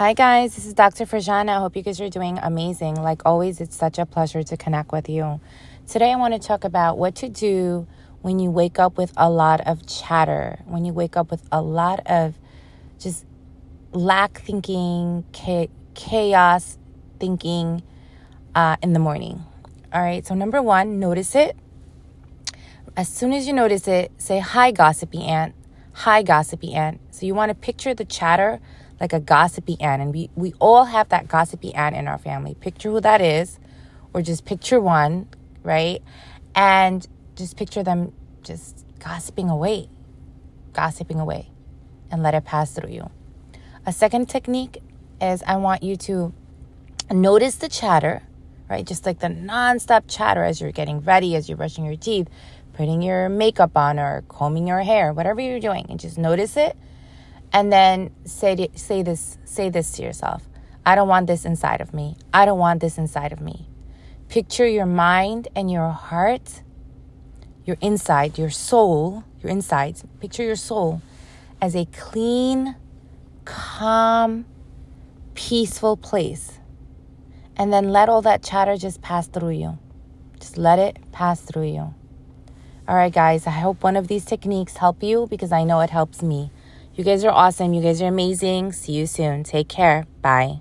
Hi, guys. This is Dr. Frajana. I hope you guys are doing amazing. Like always, it's such a pleasure to connect with you. Today, I want to talk about what to do when you wake up with a lot of chatter, when you wake up with a lot of just lack thinking, chaos thinking uh, in the morning. All right. So, number one, notice it. As soon as you notice it, say, Hi, gossipy aunt. Hi, gossipy aunt. So, you want to picture the chatter like a gossipy aunt. And we, we all have that gossipy aunt in our family. Picture who that is, or just picture one, right? And just picture them just gossiping away, gossiping away, and let it pass through you. A second technique is I want you to notice the chatter, right? Just like the nonstop chatter as you're getting ready, as you're brushing your teeth, putting your makeup on, or combing your hair, whatever you're doing, and just notice it and then say say this say this to yourself. I don't want this inside of me. I don't want this inside of me. Picture your mind and your heart your inside your soul your insides. Picture your soul as a clean calm peaceful place. And then let all that chatter just pass through you. Just let it pass through you. All right guys i hope one of these techniques help you because i know it helps me you guys are awesome. You guys are amazing. See you soon. Take care. Bye.